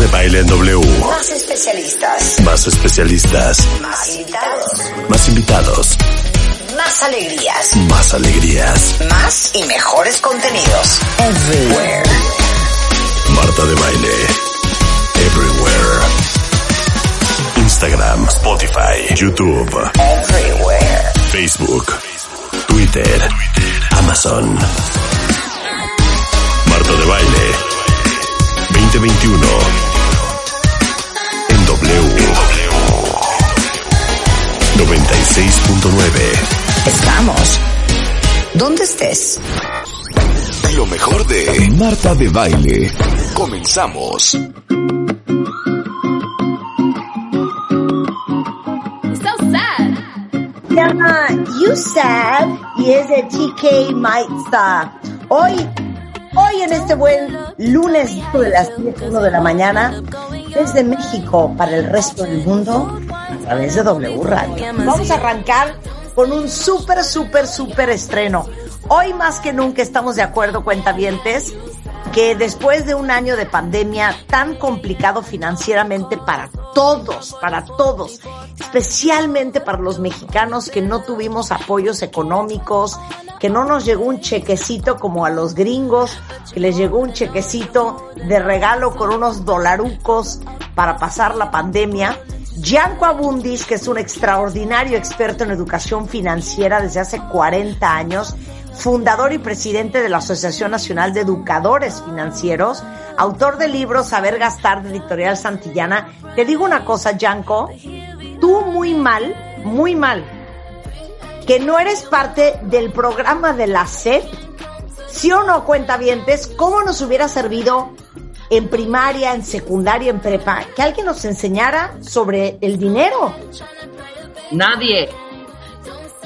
de Baile en W. Más especialistas. Más especialistas. Más invitados. Más invitados. Más alegrías. Más alegrías. Más y mejores contenidos. Everywhere. Marta de Baile. Everywhere. Instagram, Spotify, YouTube, Everywhere. Facebook, Twitter, Amazon. Marta de Baile. 2021. W. 96.9. Estamos. ¿Dónde estés? Lo mejor de Marta de Baile. Comenzamos. so sad. Se llama You Sad y es de TK Maitza. Hoy, hoy en este buen lunes de las 1 de la mañana, desde México para el resto del mundo, a través de W Radio. Vamos a arrancar con un súper, súper, súper estreno. Hoy más que nunca estamos de acuerdo, cuentavientes, que después de un año de pandemia tan complicado financieramente para todos, para todos, especialmente para los mexicanos que no tuvimos apoyos económicos, que no nos llegó un chequecito como a los gringos, que les llegó un chequecito de regalo con unos dolarucos para pasar la pandemia. Gianco Abundis, que es un extraordinario experto en educación financiera desde hace 40 años, fundador y presidente de la Asociación Nacional de Educadores Financieros, autor del libro Saber Gastar de Editorial Santillana. Te digo una cosa, Gianco, tú muy mal, muy mal, que no eres parte del programa de la SEP, sí o no, cuentavientes, ¿cómo nos hubiera servido en primaria, en secundaria, en prepa, que alguien nos enseñara sobre el dinero? Nadie.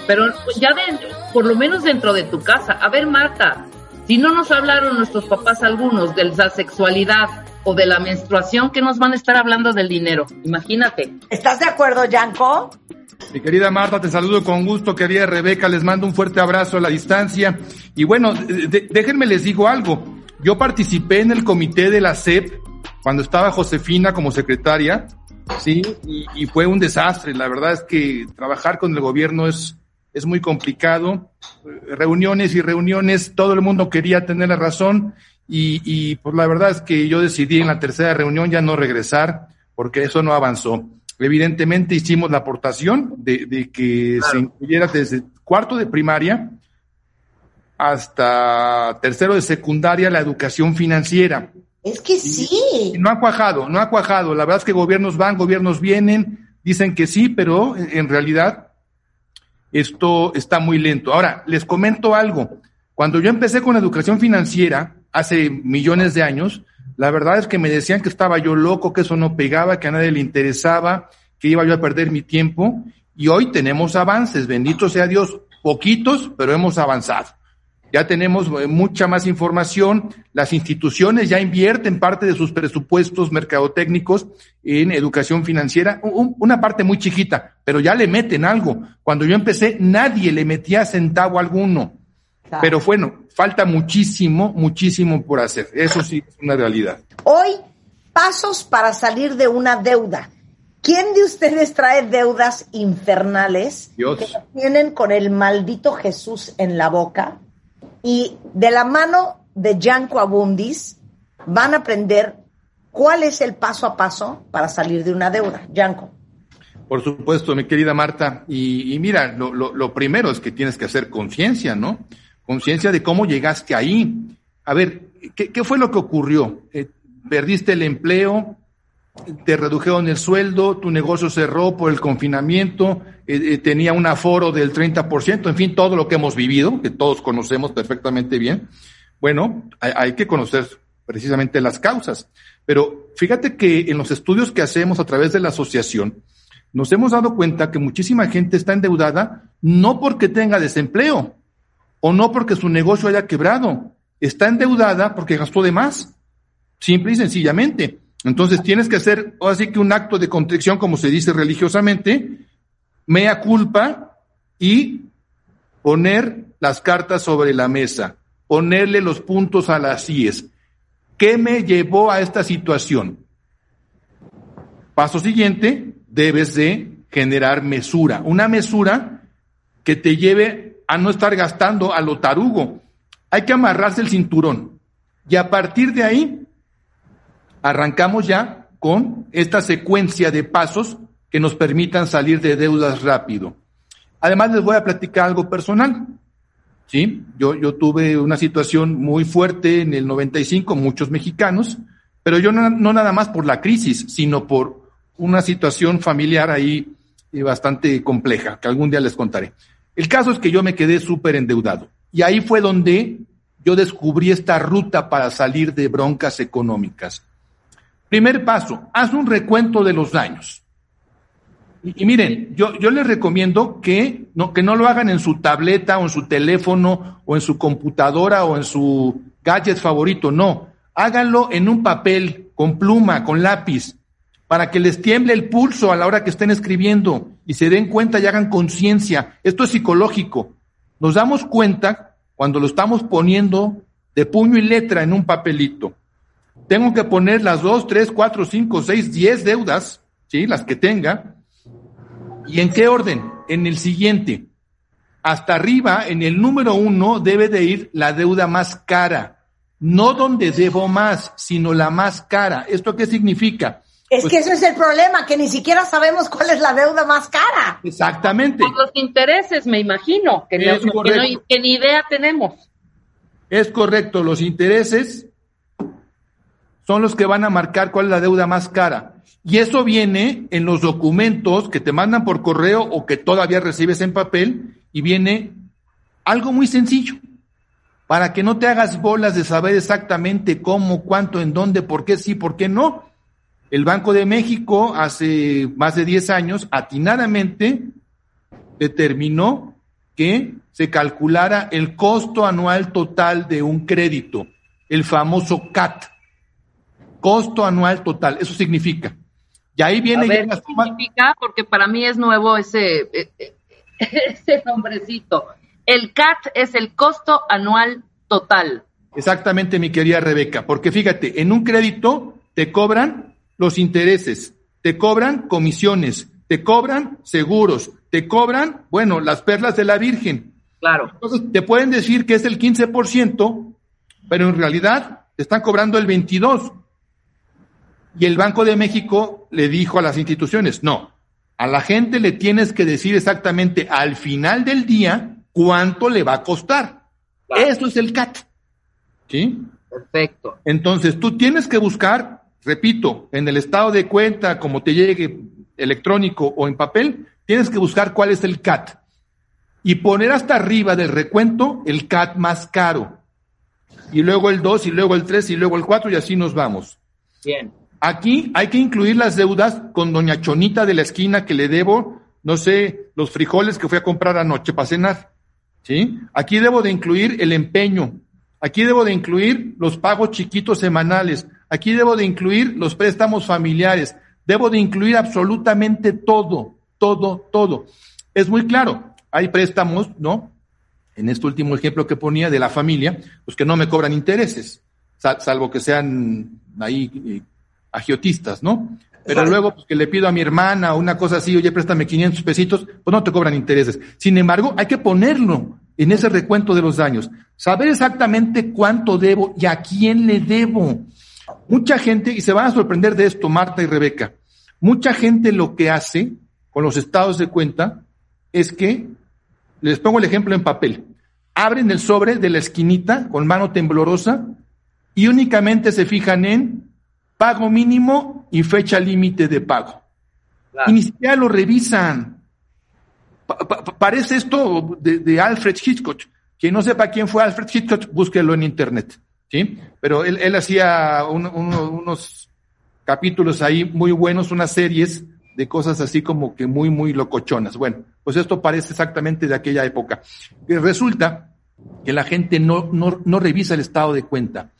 Pero ya de, por lo menos dentro de tu casa. A ver, Marta, si no nos hablaron nuestros papás algunos de la sexualidad o de la menstruación, ¿qué nos van a estar hablando del dinero? Imagínate. ¿Estás de acuerdo, Yanko? Mi querida Marta, te saludo con gusto, querida Rebeca, les mando un fuerte abrazo a la distancia. Y bueno, de- déjenme les digo algo. Yo participé en el comité de la SEP cuando estaba Josefina como secretaria, sí, y, y fue un desastre. La verdad es que trabajar con el gobierno es, es muy complicado. Reuniones y reuniones, todo el mundo quería tener la razón y, y pues la verdad es que yo decidí en la tercera reunión ya no regresar porque eso no avanzó. Evidentemente hicimos la aportación de, de que se incluyera desde cuarto de primaria hasta tercero de secundaria la educación financiera. Es que sí. Y no ha cuajado, no ha cuajado. La verdad es que gobiernos van, gobiernos vienen, dicen que sí, pero en realidad esto está muy lento. Ahora, les comento algo. Cuando yo empecé con educación financiera, hace millones de años, la verdad es que me decían que estaba yo loco, que eso no pegaba, que a nadie le interesaba, que iba yo a perder mi tiempo. Y hoy tenemos avances, bendito sea Dios, poquitos, pero hemos avanzado. Ya tenemos eh, mucha más información, las instituciones ya invierten parte de sus presupuestos mercadotécnicos en educación financiera, un- una parte muy chiquita, pero ya le meten algo. Cuando yo empecé, nadie le metía centavo alguno. Pero bueno, falta muchísimo, muchísimo por hacer. Eso sí es una realidad. Hoy, pasos para salir de una deuda. ¿Quién de ustedes trae deudas infernales Dios. que tienen con el maldito Jesús en la boca? Y de la mano de Yanko Abundis van a aprender cuál es el paso a paso para salir de una deuda. Yanko. Por supuesto, mi querida Marta. Y, mira, lo, lo, primero es que tienes que hacer conciencia, ¿no? Conciencia de cómo llegaste ahí. A ver, ¿qué, qué fue lo que ocurrió? Eh, perdiste el empleo, te redujeron el sueldo, tu negocio cerró por el confinamiento, eh, eh, tenía un aforo del 30%, en fin, todo lo que hemos vivido, que todos conocemos perfectamente bien. Bueno, hay, hay que conocer precisamente las causas. Pero fíjate que en los estudios que hacemos a través de la asociación, nos hemos dado cuenta que muchísima gente está endeudada no porque tenga desempleo o no porque su negocio haya quebrado, está endeudada porque gastó de más, simple y sencillamente. Entonces tienes que hacer así que un acto de contrición, como se dice religiosamente, mea culpa y poner las cartas sobre la mesa, ponerle los puntos a las IES. ¿Qué me llevó a esta situación? Paso siguiente, debes de generar mesura. Una mesura que te lleve a no estar gastando a lo tarugo. Hay que amarrarse el cinturón. Y a partir de ahí, arrancamos ya con esta secuencia de pasos que nos permitan salir de deudas rápido. Además, les voy a platicar algo personal. ¿sí? Yo, yo tuve una situación muy fuerte en el 95, muchos mexicanos, pero yo no, no nada más por la crisis, sino por una situación familiar ahí eh, bastante compleja, que algún día les contaré. El caso es que yo me quedé súper endeudado. Y ahí fue donde yo descubrí esta ruta para salir de broncas económicas. Primer paso, haz un recuento de los daños. Y, miren, yo, yo les recomiendo que no, que no lo hagan en su tableta o en su teléfono o en su computadora o en su gadget favorito, no. Háganlo en un papel, con pluma, con lápiz, para que les tiemble el pulso a la hora que estén escribiendo y se den cuenta y hagan conciencia. Esto es psicológico. Nos damos cuenta cuando lo estamos poniendo de puño y letra en un papelito. Tengo que poner las dos, tres, cuatro, cinco, seis, diez deudas, ¿sí? Las que tenga. ¿Y en qué orden? En el siguiente. Hasta arriba, en el número uno, debe de ir la deuda más cara. No donde debo más, sino la más cara. ¿Esto qué significa? Es pues, que eso es el problema, que ni siquiera sabemos cuál es la deuda más cara. Exactamente. Por los intereses, me imagino, que, no, que, no, que ni idea tenemos. Es correcto, los intereses son los que van a marcar cuál es la deuda más cara. Y eso viene en los documentos que te mandan por correo o que todavía recibes en papel y viene algo muy sencillo para que no te hagas bolas de saber exactamente cómo, cuánto, en dónde, por qué sí, por qué no. El Banco de México hace más de 10 años atinadamente determinó que se calculara el costo anual total de un crédito, el famoso CAT, costo anual total, eso significa. Y ahí viene... Ver, ¿qué significa? Porque para mí es nuevo ese, ese nombrecito. El CAT es el costo anual total. Exactamente, mi querida Rebeca, porque fíjate, en un crédito te cobran los intereses, te cobran comisiones, te cobran seguros, te cobran, bueno, las perlas de la Virgen. Claro. Entonces, te pueden decir que es el 15%, pero en realidad te están cobrando el 22%. Y el Banco de México le dijo a las instituciones, no, a la gente le tienes que decir exactamente al final del día cuánto le va a costar. Claro. Eso es el CAT. ¿Sí? Perfecto. Entonces, tú tienes que buscar, repito, en el estado de cuenta, como te llegue electrónico o en papel, tienes que buscar cuál es el CAT. Y poner hasta arriba del recuento el CAT más caro. Y luego el 2, y luego el 3, y luego el 4, y así nos vamos. Bien. Aquí hay que incluir las deudas con doña Chonita de la esquina que le debo, no sé, los frijoles que fui a comprar anoche para cenar. ¿Sí? Aquí debo de incluir el empeño. Aquí debo de incluir los pagos chiquitos semanales. Aquí debo de incluir los préstamos familiares. Debo de incluir absolutamente todo, todo, todo. Es muy claro. Hay préstamos, ¿no? En este último ejemplo que ponía de la familia, pues que no me cobran intereses, salvo que sean ahí agiotistas, ¿no? Pero luego, pues que le pido a mi hermana o una cosa así, oye, préstame 500 pesitos, pues no te cobran intereses. Sin embargo, hay que ponerlo en ese recuento de los daños. Saber exactamente cuánto debo y a quién le debo. Mucha gente, y se van a sorprender de esto, Marta y Rebeca, mucha gente lo que hace con los estados de cuenta es que, les pongo el ejemplo en papel, abren el sobre de la esquinita con mano temblorosa y únicamente se fijan en pago mínimo y fecha límite de pago. Claro. Y ni siquiera lo revisan. Pa pa parece esto de, de, Alfred Hitchcock. Quien no sepa quién fue Alfred Hitchcock, búsquelo en internet. ¿sí? Pero él, él hacía un, un, unos capítulos ahí muy buenos, unas series de cosas así como que muy, muy locochonas. Bueno, pues esto parece exactamente de aquella época. Y resulta que la gente no, no, no revisa el estado de cuenta.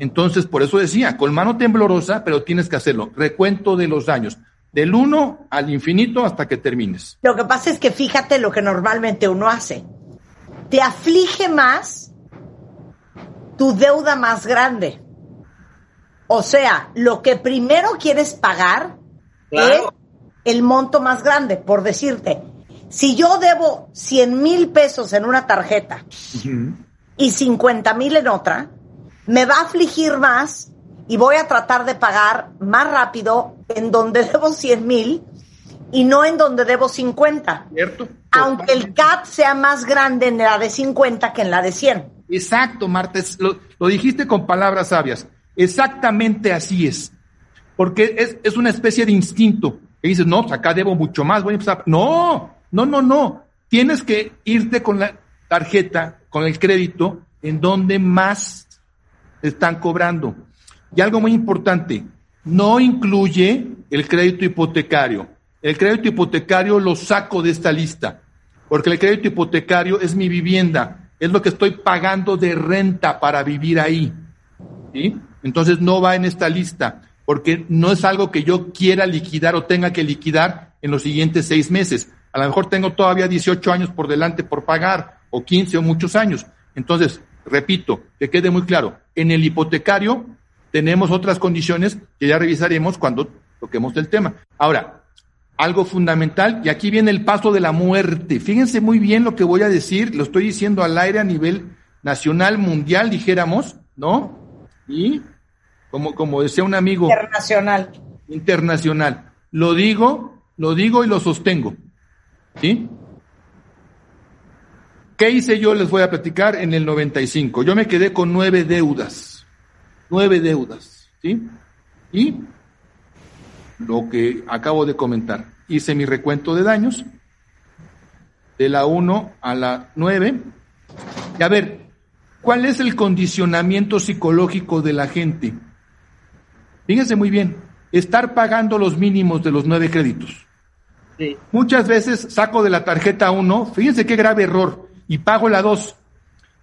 Entonces, por eso decía, con mano temblorosa, pero tienes que hacerlo. Recuento de los daños. Del uno al infinito hasta que termines. Lo que pasa es que fíjate lo que normalmente uno hace. Te aflige más tu deuda más grande. O sea, lo que primero quieres pagar Claro. es el monto más grande, por decirte. Si yo debo 100 mil pesos en una tarjeta y 50 mil en otra, me va a afligir más y voy a tratar de pagar más rápido en donde debo 100 mil y no en donde debo 50. ¿Cierto? Aunque el CAT sea más grande en la de 50 que en la de 100. Exacto, Marta, lo, lo dijiste con palabras sabias. Exactamente así es. Porque es, es una especie de instinto. Que dices, no, pues acá debo mucho más, voy a empezar. No, no, no, no. Tienes que irte con la tarjeta, con el crédito, en donde más están cobrando. Y algo muy importante, no incluye el crédito hipotecario. El crédito hipotecario lo saco de esta lista, porque el crédito hipotecario es mi vivienda, es lo que estoy pagando de renta para vivir ahí. Entonces no va en esta lista, porque no es algo que yo quiera liquidar o tenga que liquidar en los siguientes seis meses. A lo mejor tengo todavía 18 años por delante por pagar, o 15 o muchos años. Entonces, repito, que quede muy claro, en el hipotecario tenemos otras condiciones que ya revisaremos cuando toquemos el tema. Ahora, algo fundamental, y aquí viene el paso de la muerte. Fíjense muy bien lo que voy a decir, lo estoy diciendo al aire a nivel nacional, mundial, dijéramos, ¿no? Y como, como decía un amigo Internacional. internacional, lo digo, lo digo y lo sostengo. ¿Sí? ¿Qué hice yo? Les voy a platicar en el 95. Yo me quedé con nueve deudas. Nueve deudas. ¿Sí? Y lo que acabo de comentar. Hice mi recuento de daños de la 1 a la 9. Y a ver, ¿cuál es el condicionamiento psicológico de la gente? Fíjense muy bien, estar pagando los mínimos de los nueve créditos. Sí. Muchas veces saco de la tarjeta 1, fíjense qué grave error, y pago la 2.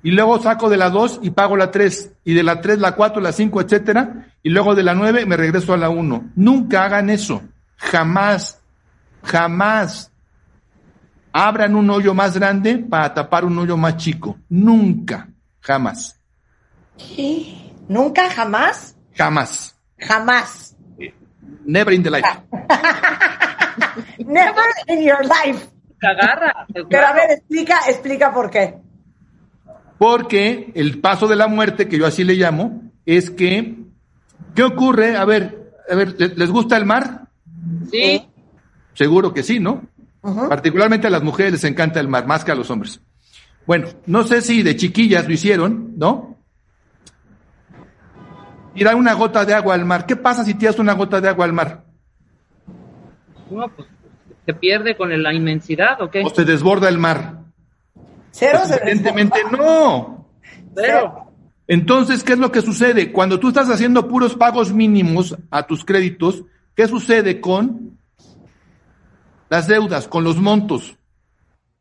Y luego saco de la 2 y pago la 3. Y de la 3 la 4, la 5, etcétera. Y luego de la 9 me regreso a la 1. Nunca hagan eso. Jamás. Jamás. Abran un hoyo más grande para tapar un hoyo más chico. Nunca. Jamás. Nunca, jamás, Jamás. jamás. Never in the life. Never in your life. Agarra. Pero a ver, explica, explica por qué. Porque el paso de la muerte, que yo así le llamo, es que, ¿qué ocurre? A ver, a ver, ¿le- ¿les gusta el mar? Sí. Seguro que sí, ¿no? Particularmente a las mujeres les encanta el mar, más que a los hombres. Bueno, no sé si de chiquillas lo hicieron, ¿no? Tirar una gota de agua al mar. ¿Qué pasa si tiras una gota de agua al mar? No, pues se pierde con la inmensidad, ¿o qué? ¿O se desborda el mar? Cero Pues se evidentemente no. Pero, Entonces, ¿qué es lo que sucede? Cuando tú estás haciendo puros pagos mínimos a tus créditos, ¿qué sucede con las deudas, con los montos?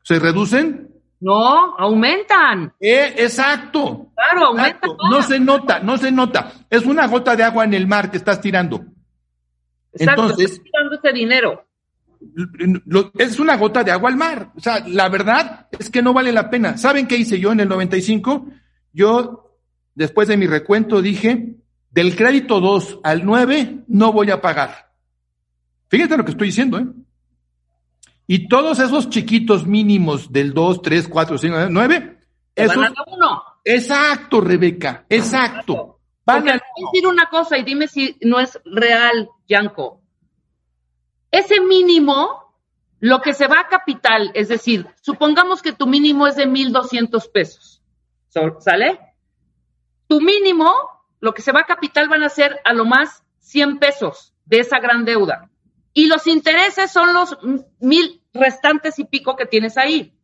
¿Se reducen? no, aumentan. Eh, exacto. Claro, aumenta Exacto. todo. No se nota, no se nota. Es una gota de agua en el mar que estás tirando. Exacto, entonces- estás tirando ese dinero. Lo- es una gota de agua al mar. O sea, la verdad es que no vale la pena. ¿Saben qué hice yo en el 95? Yo, después de mi recuento, dije, del crédito 2 al 9 no voy a pagar. Fíjate lo que estoy diciendo, ¿eh? Y todos esos chiquitos mínimos del 2, 3, 4, 5, 9, Te esos, van a uno. exacto, Rebeca, exacto. Van Porque a decir una cosa y dime si no es real, Yanko. Ese mínimo, lo que se va a capital, es decir, supongamos que tu mínimo es de 1.200 pesos. So- ¿Sale? Tu mínimo, lo que se va a capital van a ser a lo más 100 pesos de esa gran deuda. Y los intereses son los mil restantes y pico que tienes ahí.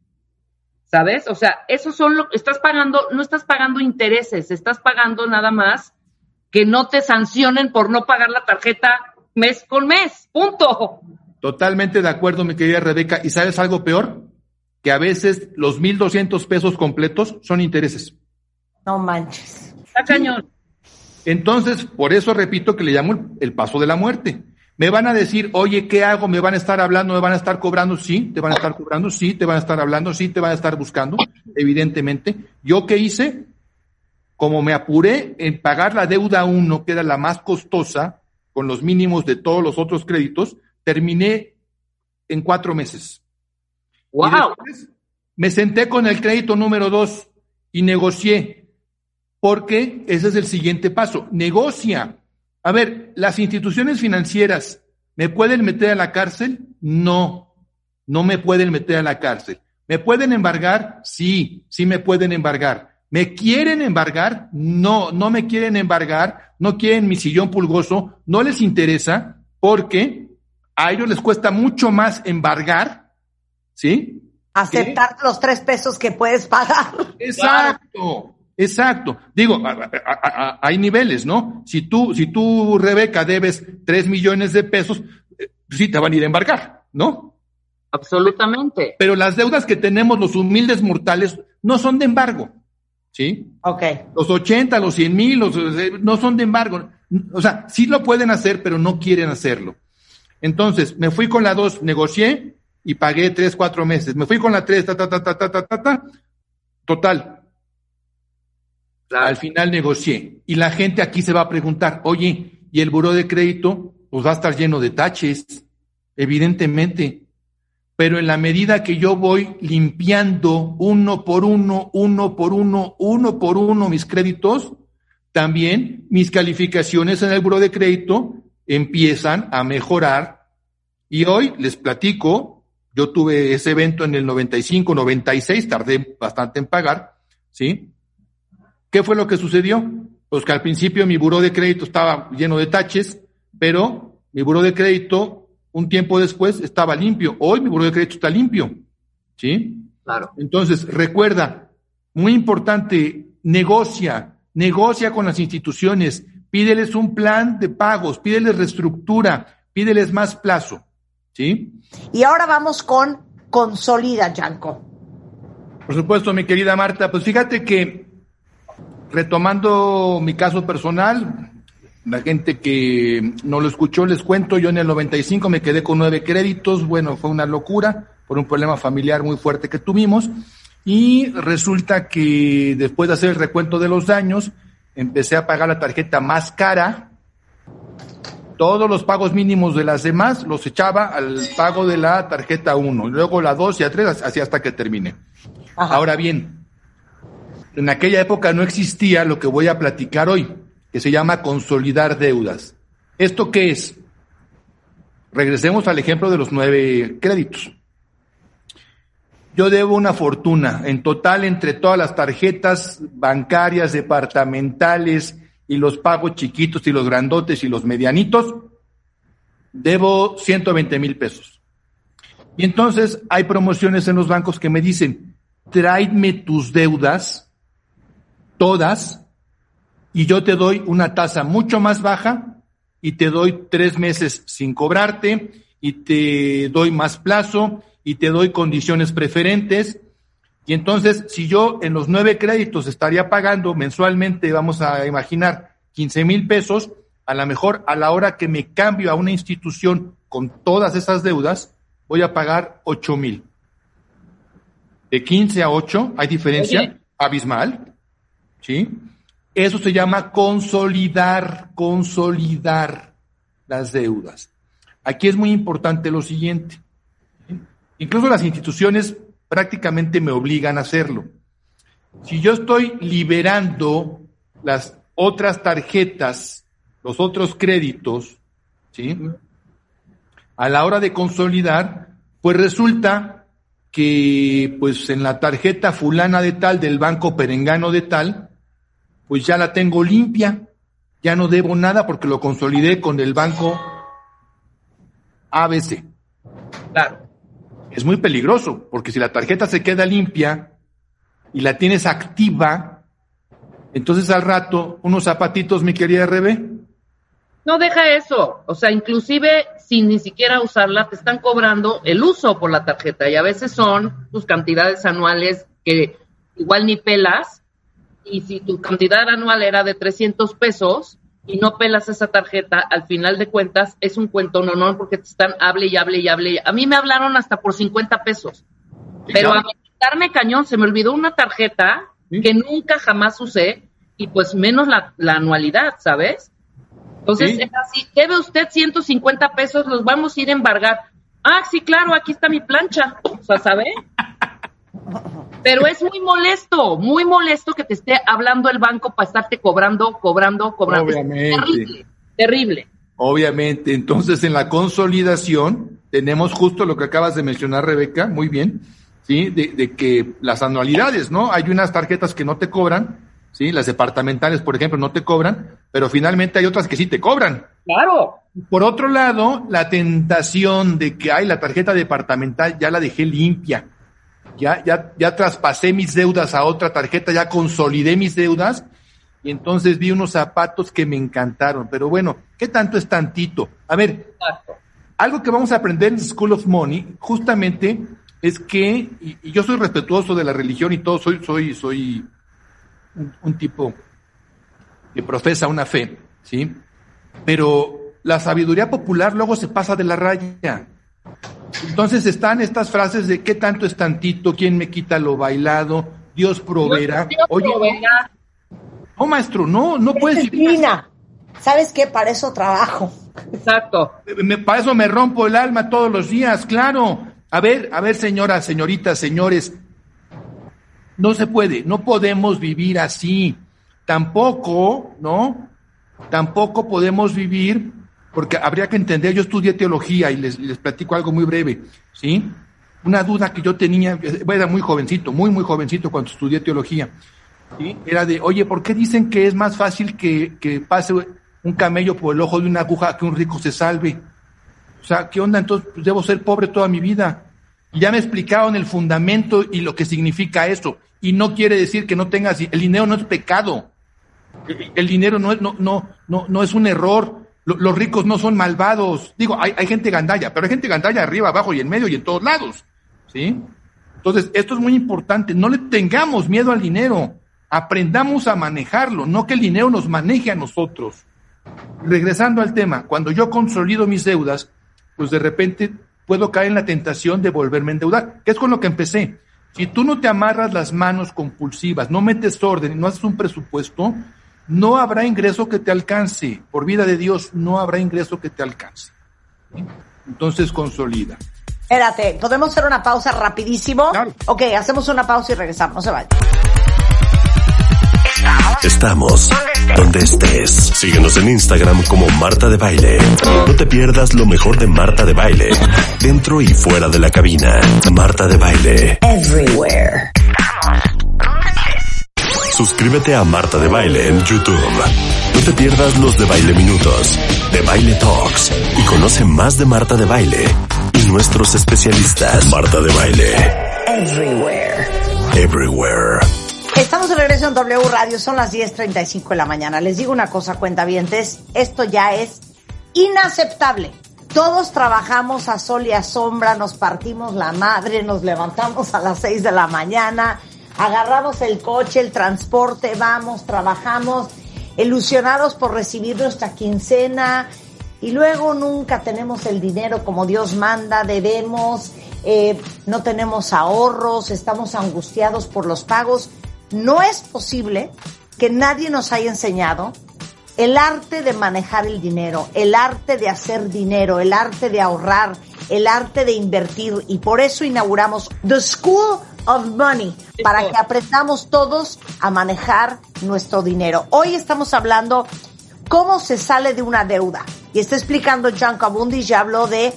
¿Sabes? O sea, esos son lo estás pagando, no estás pagando intereses, estás pagando nada más que no te sancionen por no pagar la tarjeta mes con mes. Punto. Totalmente de acuerdo, mi querida Rebeca. ¿Y sabes algo peor? Que a veces los 1.200 pesos completos son intereses. No manches. Está cañón. Entonces, por eso repito que le llamo el, paso de la muerte. Me van a decir, oye, ¿qué hago? ¿Me van a estar hablando? ¿Me van a estar cobrando? Sí, te van a estar cobrando, sí, te van a estar hablando, sí, te van a estar buscando, evidentemente. ¿Yo qué hice? Como me apuré en pagar la deuda 1, que era la más costosa, con los mínimos de todos los otros créditos, terminé en cuatro meses. ¡Wow! me senté con el crédito número dos y negocié, porque ese es el siguiente paso. Negocia. A ver, ¿las instituciones financieras me pueden meter a la cárcel? No, no me pueden meter a la cárcel. ¿Me pueden embargar? Sí, sí me pueden embargar. ¿Me quieren embargar? No, no me quieren embargar, no quieren mi sillón pulgoso, no les interesa porque a ellos les cuesta mucho más embargar, ¿sí? Aceptar los tres pesos que puedes pagar. Exacto, exacto. Digo, a- a- a- hay niveles, ¿no? Si tú, si tú, Rebeca, debes tres millones de pesos, eh, sí te van a ir a embargar, ¿no? Absolutamente. Pero las deudas que tenemos los humildes mortales no son de embargo, ¿sí? Ok. Los 80, los 100 mil, los, no son de embargo. O sea, sí lo pueden hacer, pero no quieren hacerlo. Entonces, me fui con la 2, negocié y pagué 3, 4 meses. Me fui con la 3, ta, ta, ta, ta, ta, ta, ta, ta. Total, Claro. al final negocié. Y la gente aquí se va a preguntar, oye, ¿y el buró de crédito? Pues va a estar lleno de taches, evidentemente. Pero en la medida que yo voy limpiando uno por uno, uno por uno, uno por uno mis créditos, también mis calificaciones en el buró de crédito empiezan a mejorar. Y hoy les platico, yo tuve ese evento en el 95, 96, tardé bastante en pagar, ¿sí? ¿Qué fue lo que sucedió? Pues que al principio mi buró de crédito estaba lleno de taches, pero mi buró de crédito un tiempo después estaba limpio. Hoy mi buró de crédito está limpio. ¿Sí? Claro. Entonces, recuerda, muy importante, negocia, negocia con las instituciones, pídeles un plan de pagos, pídeles reestructura, pídeles más plazo. ¿Sí? Y ahora vamos con Consolida, Yanko. Por supuesto, mi querida Marta, pues fíjate que retomando mi caso personal, la gente que no lo escuchó, les cuento, yo en el 95 me quedé con nueve créditos, bueno, fue una locura por un problema familiar muy fuerte que tuvimos y resulta que después de hacer el recuento de los daños, empecé a pagar la tarjeta más cara, todos los pagos mínimos de las demás los echaba al pago de la tarjeta 1, luego la 2 y la 3, así hasta que terminé. Ajá. Ahora bien, en aquella época no existía lo que voy a platicar hoy, que se llama consolidar deudas. ¿Esto qué es? Regresemos al ejemplo de los nueve créditos. Yo debo una fortuna, en total entre todas las tarjetas bancarias, departamentales y los pagos chiquitos y los grandotes y los medianitos, debo 120 mil pesos. Y entonces hay promociones en los bancos que me dicen, tráeme tus deudas, todas, y yo te doy una tasa mucho más baja y te doy tres meses sin cobrarte y te doy más plazo y te doy condiciones preferentes. Y entonces, si yo en los nueve créditos estaría pagando mensualmente, vamos a imaginar, 15 mil pesos, a lo mejor a la hora que me cambio a una institución con todas esas deudas, voy a pagar 8 mil. De 15 a 8 hay diferencia abismal. ¿Sí? Eso se llama consolidar, consolidar las deudas. Aquí es muy importante lo siguiente. Incluso las instituciones prácticamente me obligan a hacerlo. Si yo estoy liberando las otras tarjetas, los otros créditos, ¿sí? A la hora de consolidar, pues resulta que pues en la tarjeta fulana de tal del banco perengano de tal, pues ya la tengo limpia, ya no debo nada porque lo consolidé con el banco ABC. Claro. Es muy peligroso, porque si la tarjeta se queda limpia y la tienes activa, entonces al rato, unos zapatitos, mi querida Rebe, No deja eso. O sea, inclusive sin ni siquiera usarla, te están cobrando el uso por la tarjeta. Y a veces son tus cantidades anuales que igual ni pelas. Y si tu cantidad anual era de 300 pesos y no pelas esa tarjeta, al final de cuentas es un cuento no, no, porque te están hable y hable y hable. A mí me hablaron hasta por 50 pesos. Pero a quitarme cañón, se me olvidó una tarjeta Sí. que nunca jamás usé y pues menos la, la anualidad, ¿sabes? Entonces, Sí. es así, debe usted 150 pesos, los vamos a ir a embargar. Ah, sí, claro, aquí está mi plancha. O sea, ¿sabe? Pero es muy molesto, muy molesto que te esté hablando el banco para estarte cobrando, cobrando, cobrando. Obviamente. terrible, terrible. Obviamente, entonces en la consolidación tenemos justo lo que acabas de mencionar, Rebeca, muy bien, ¿sí? De, de que las anualidades, ¿no? Hay unas tarjetas que no te cobran, ¿sí? Las departamentales, por ejemplo, no te cobran, pero finalmente hay otras que sí te cobran. Claro. Por otro lado, la tentación de que, ay, la tarjeta departamental ya la dejé limpia, ya, ya, ya traspasé mis deudas a otra tarjeta, ya consolidé mis deudas, y entonces vi unos zapatos que me encantaron. Pero bueno, ¿qué tanto es tantito? A ver, Exacto. algo que vamos a aprender en School of Money, justamente, es que, y, y yo soy respetuoso de la religión y todo, soy, soy, soy un, un tipo que profesa una fe, ¿sí? Pero la sabiduría popular luego se pasa de la raya. Entonces están estas frases de qué tanto es tantito, quién me quita lo bailado, Dios proveerá. Dios Oye, proveerá. no, maestro, no, no puedes vivir. ¿Sabes qué? Para eso trabajo. Exacto. Me- para eso me rompo el alma todos los días, claro. A ver, a ver, señoras, señoritas, señores, no se puede, no podemos vivir así. Tampoco, ¿no? Tampoco podemos vivir, porque habría que entender, yo estudié teología y les, les platico algo muy breve, ¿sí? Una duda que yo tenía, era muy jovencito, muy, muy jovencito cuando estudié teología, ¿sí? Era de, oye, ¿por qué dicen que es más fácil que, que pase un camello por el ojo de una aguja que un rico se salve? O sea, ¿qué onda? Entonces, pues, debo ser pobre toda mi vida. Y ya me explicaron el fundamento y lo que significa eso. Y no quiere decir que no tengas, el dinero no es pecado. El, dinero no es, no, no, no, no es un error. Lo- Los ricos no son malvados. Digo, hay, hay gente gandalla, pero hay gente gandalla arriba, abajo y en medio y en todos lados. ¿Sí? Entonces, esto es muy importante. No le tengamos miedo al dinero. Aprendamos a manejarlo, no que el dinero nos maneje a nosotros. Regresando al tema, cuando yo consolido mis deudas, pues de repente puedo caer en la tentación de volverme a endeudar, que es con lo que empecé. Si tú no te amarras las manos compulsivas, no metes orden, no haces un presupuesto, no habrá ingreso que te alcance. Por vida de Dios, no habrá ingreso que te alcance. ¿Sí? Entonces consolida. Espérate, ¿podemos hacer una pausa rapidísimo? Claro. Ok, hacemos una pausa y regresamos. No se vayan. Estamos donde estés. Síguenos en Instagram como Marta de Baile. No te pierdas lo mejor de Marta de Baile. Dentro y fuera de la cabina. Marta de Baile. Everywhere. Suscríbete a Marta de Baile en YouTube. No te pierdas los de Baile Minutos, de Baile Talks y conoce más de Marta de Baile y nuestros especialistas. Marta de Baile. Everywhere. Everywhere. Estamos de regreso en W Radio, son las 10.35 de la mañana. Les digo una cosa, cuentavientes, esto ya es inaceptable. Todos trabajamos a sol y a sombra, nos partimos la madre, nos levantamos a las 6 de la mañana, agarramos el coche, el transporte, vamos, trabajamos, ilusionados por recibir nuestra quincena y luego nunca tenemos el dinero como Dios manda, debemos, eh, no tenemos ahorros, estamos angustiados por los pagos. No es posible que nadie nos haya enseñado el arte de manejar el dinero, el arte de hacer dinero, el arte de ahorrar, el arte de invertir y por eso inauguramos The School of Money para que aprendamos todos a manejar nuestro dinero. Hoy estamos hablando cómo se sale de una deuda y está explicando John Cabundi, ya habló de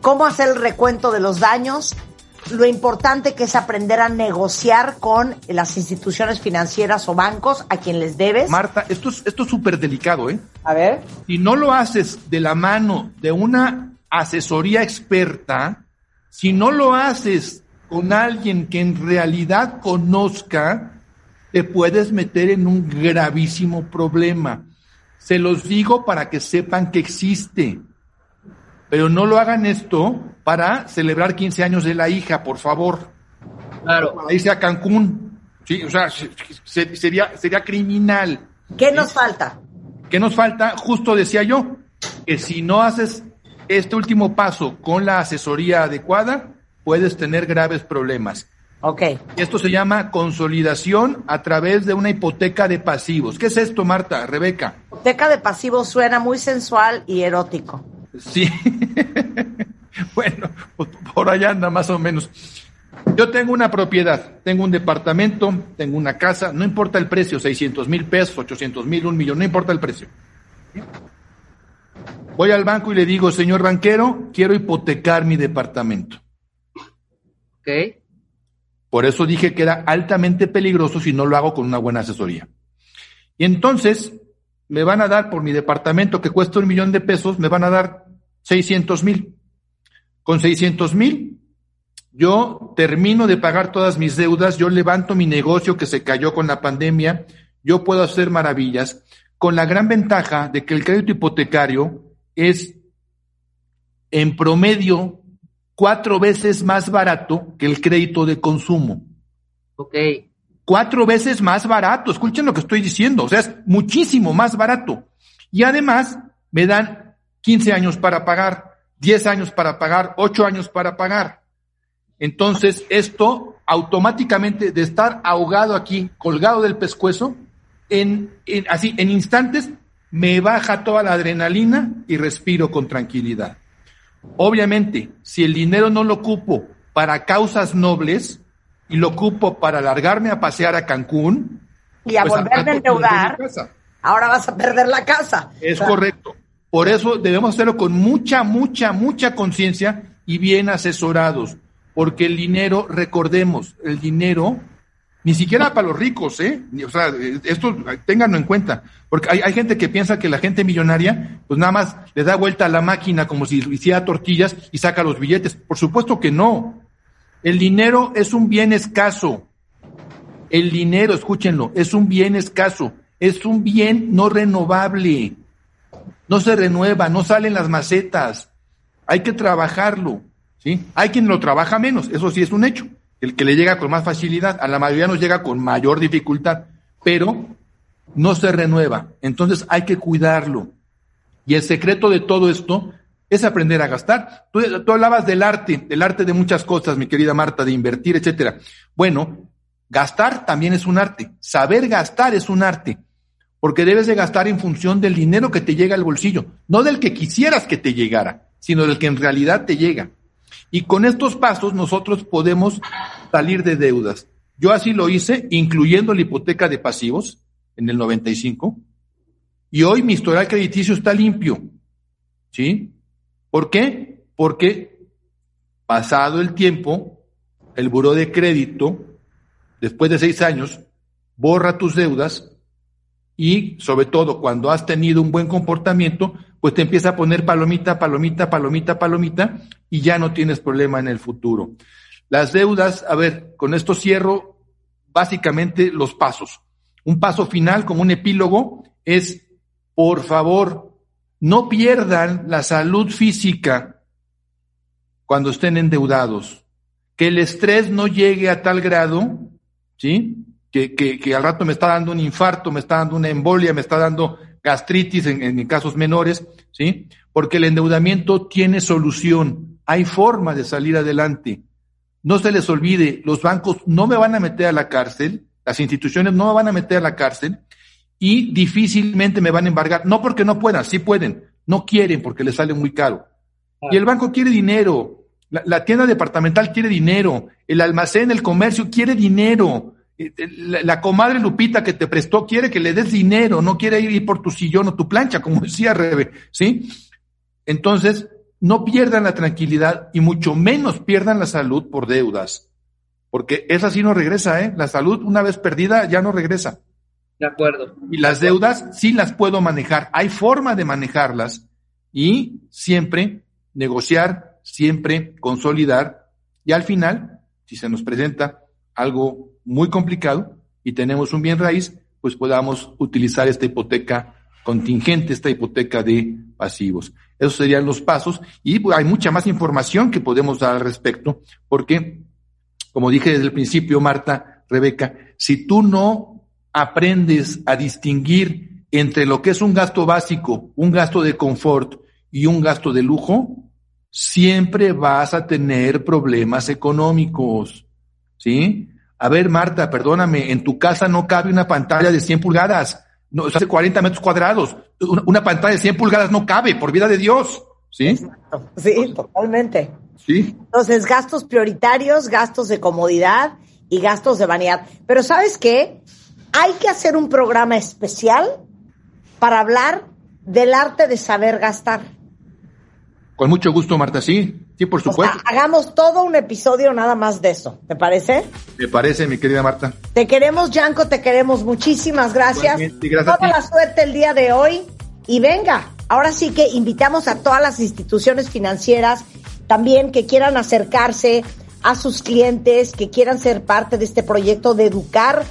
cómo hacer el recuento de los daños, lo importante que es aprender a negociar con las instituciones financieras o bancos a quien les debes. Marta, esto es esto es súper delicado, ¿eh? A ver. Si no lo haces de la mano de una asesoría experta, si no lo haces con alguien que en realidad conozca, te puedes meter en un gravísimo problema. Se los digo para que sepan que existe. Pero no lo hagan esto para celebrar 15 años de la hija, por favor. Claro. Para irse a Cancún. Sí, o sea, se- se- sería, sería criminal. ¿Qué nos falta? ¿Qué nos falta? Justo decía yo, que si no haces este último paso con la asesoría adecuada, puedes tener graves problemas. Ok. Esto se llama consolidación a través de una hipoteca de pasivos. ¿Qué es esto, Marta, Rebeca? Hipoteca de pasivos suena muy sensual y erótico. Sí. bueno, por allá anda más o menos. Yo tengo una propiedad, tengo un departamento, tengo una casa, no importa el precio, 600 mil pesos, 800 mil, un millón, no importa el precio. Voy al banco y le digo, señor banquero, quiero hipotecar mi departamento. Ok. Por eso dije que era altamente peligroso si no lo hago con una buena asesoría. Y entonces me van a dar por mi departamento que cuesta un millón de pesos, me van a dar 600 mil. Con 600 mil, yo termino de pagar todas mis deudas, yo levanto mi negocio que se cayó con la pandemia, yo puedo hacer maravillas, con la gran ventaja de que el crédito hipotecario es en promedio cuatro veces más barato que el crédito de consumo. Ok. Cuatro veces más barato, escuchen lo que estoy diciendo, o sea, es muchísimo más barato. Y además me dan 15 años para pagar, 10 años para pagar, 8 años para pagar. Entonces, esto automáticamente de estar ahogado aquí, colgado del pescuezo, en, en, así, en instantes, me baja toda la adrenalina y respiro con tranquilidad. Obviamente, si el dinero no lo ocupo para causas nobles y lo ocupo para largarme a pasear a Cancún y a pues, volverme a endeudar, ahora vas a perder la casa. Es correcto. Por eso debemos hacerlo con mucha, mucha, mucha conciencia y bien asesorados, porque el dinero, recordemos, el dinero ni siquiera para los ricos, ¿eh? O sea, esto ténganlo en cuenta. Porque hay, hay, gente que piensa que la gente millonaria, pues nada más le da vuelta a la máquina como si hiciera tortillas y saca los billetes. Por supuesto que no. El dinero es un bien escaso. El dinero, escúchenlo, es un bien escaso. Es un bien no renovable. No se renueva, no salen las macetas. Hay que trabajarlo, ¿sí? Hay quien lo trabaja menos, eso sí es un hecho el que le llega con más facilidad, a la mayoría nos llega con mayor dificultad, pero no se renueva. Entonces hay que cuidarlo. Y el secreto de todo esto es aprender a gastar. Tú, hablabas del arte, del arte de muchas cosas, mi querida Marta, de invertir, etcétera. Bueno, gastar también es un arte. Saber gastar es un arte. Porque debes de gastar en función del dinero que te llega al bolsillo, no del que quisieras que te llegara, sino del que en realidad te llega. Y con estos pasos nosotros podemos salir de deudas. Yo así lo hice, incluyendo la hipoteca de pasivos en el 95. Y hoy mi historial crediticio está limpio. ¿Sí? ¿Por qué? Porque pasado el tiempo, el buró de crédito, después de seis años, borra tus deudas y sobre todo cuando has tenido un buen comportamiento, pues te empieza a poner palomita, palomita, palomita, palomita y ya no tienes problema en el futuro. Las deudas, a ver, con esto cierro básicamente los pasos. Un paso final como un epílogo es, por favor, no pierdan la salud física cuando estén endeudados. Que el estrés no llegue a tal grado, ¿sí? Que, que, que al rato me está dando un infarto, me está dando una embolia, me está dando gastritis en, en casos menores, ¿sí? Porque el endeudamiento tiene solución, hay forma de salir adelante. No se les olvide, los bancos no me van a meter a la cárcel, las instituciones no me van a meter a la cárcel y difícilmente me van a embargar, no porque no puedan, sí pueden, no quieren porque les sale muy caro. Y el banco quiere dinero, la, la tienda departamental quiere dinero, el almacén, el comercio quiere dinero, la, comadre Lupita que te prestó quiere que le des dinero, no quiere ir por tu sillón o tu plancha, como decía Rebe, ¿sí? Entonces, no pierdan la tranquilidad y mucho menos pierdan la salud por deudas, porque esa sí no regresa, ¿eh? La salud una vez perdida ya no regresa. De acuerdo. Y las deudas sí las puedo manejar, hay forma de manejarlas y siempre negociar, siempre consolidar y al final, si se nos presenta algo muy complicado y tenemos un bien raíz, pues podamos utilizar esta hipoteca contingente, esta hipoteca de pasivos. Esos serían los pasos y hay mucha más información que podemos dar al respecto, porque, como dije desde el principio, Marta, Rebeca, si tú no aprendes a distinguir entre lo que es un gasto básico, un gasto de confort y un gasto de lujo, siempre vas a tener problemas económicos ¿sí? A ver, Marta, perdóname, en tu casa no cabe una pantalla de 100 pulgadas, no, hace 40 metros cuadrados. Una, una, pantalla de 100 pulgadas no cabe, por vida de Dios, ¿sí? Sí, totalmente. Sí. Entonces, gastos prioritarios, gastos de comodidad y gastos de vanidad. Pero ¿sabes qué? Hay que hacer un programa especial para hablar del arte de saber gastar. Con mucho gusto, Marta, sí, sí, por supuesto. O sea, hagamos todo un episodio nada más de eso, ¿te parece? Me parece, mi querida Marta. Te queremos, Yanko, te queremos. Muchísimas gracias. Gracias Toda la suerte el día de hoy. Y venga, ahora sí que invitamos a todas las instituciones financieras también que quieran acercarse a sus clientes, que quieran ser parte de este proyecto de educar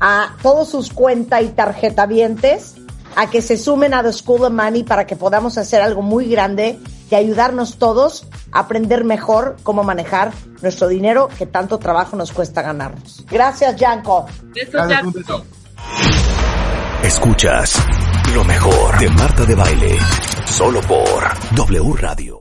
a todos sus cuenta y tarjetavientes a que se sumen a The School of Money para que podamos hacer algo muy grande y ayudarnos todos a aprender mejor cómo manejar nuestro dinero que tanto trabajo nos cuesta ganarnos. Gracias, Yanko. Beso. Escuchas lo mejor de Marta de Baile, solo por W Radio.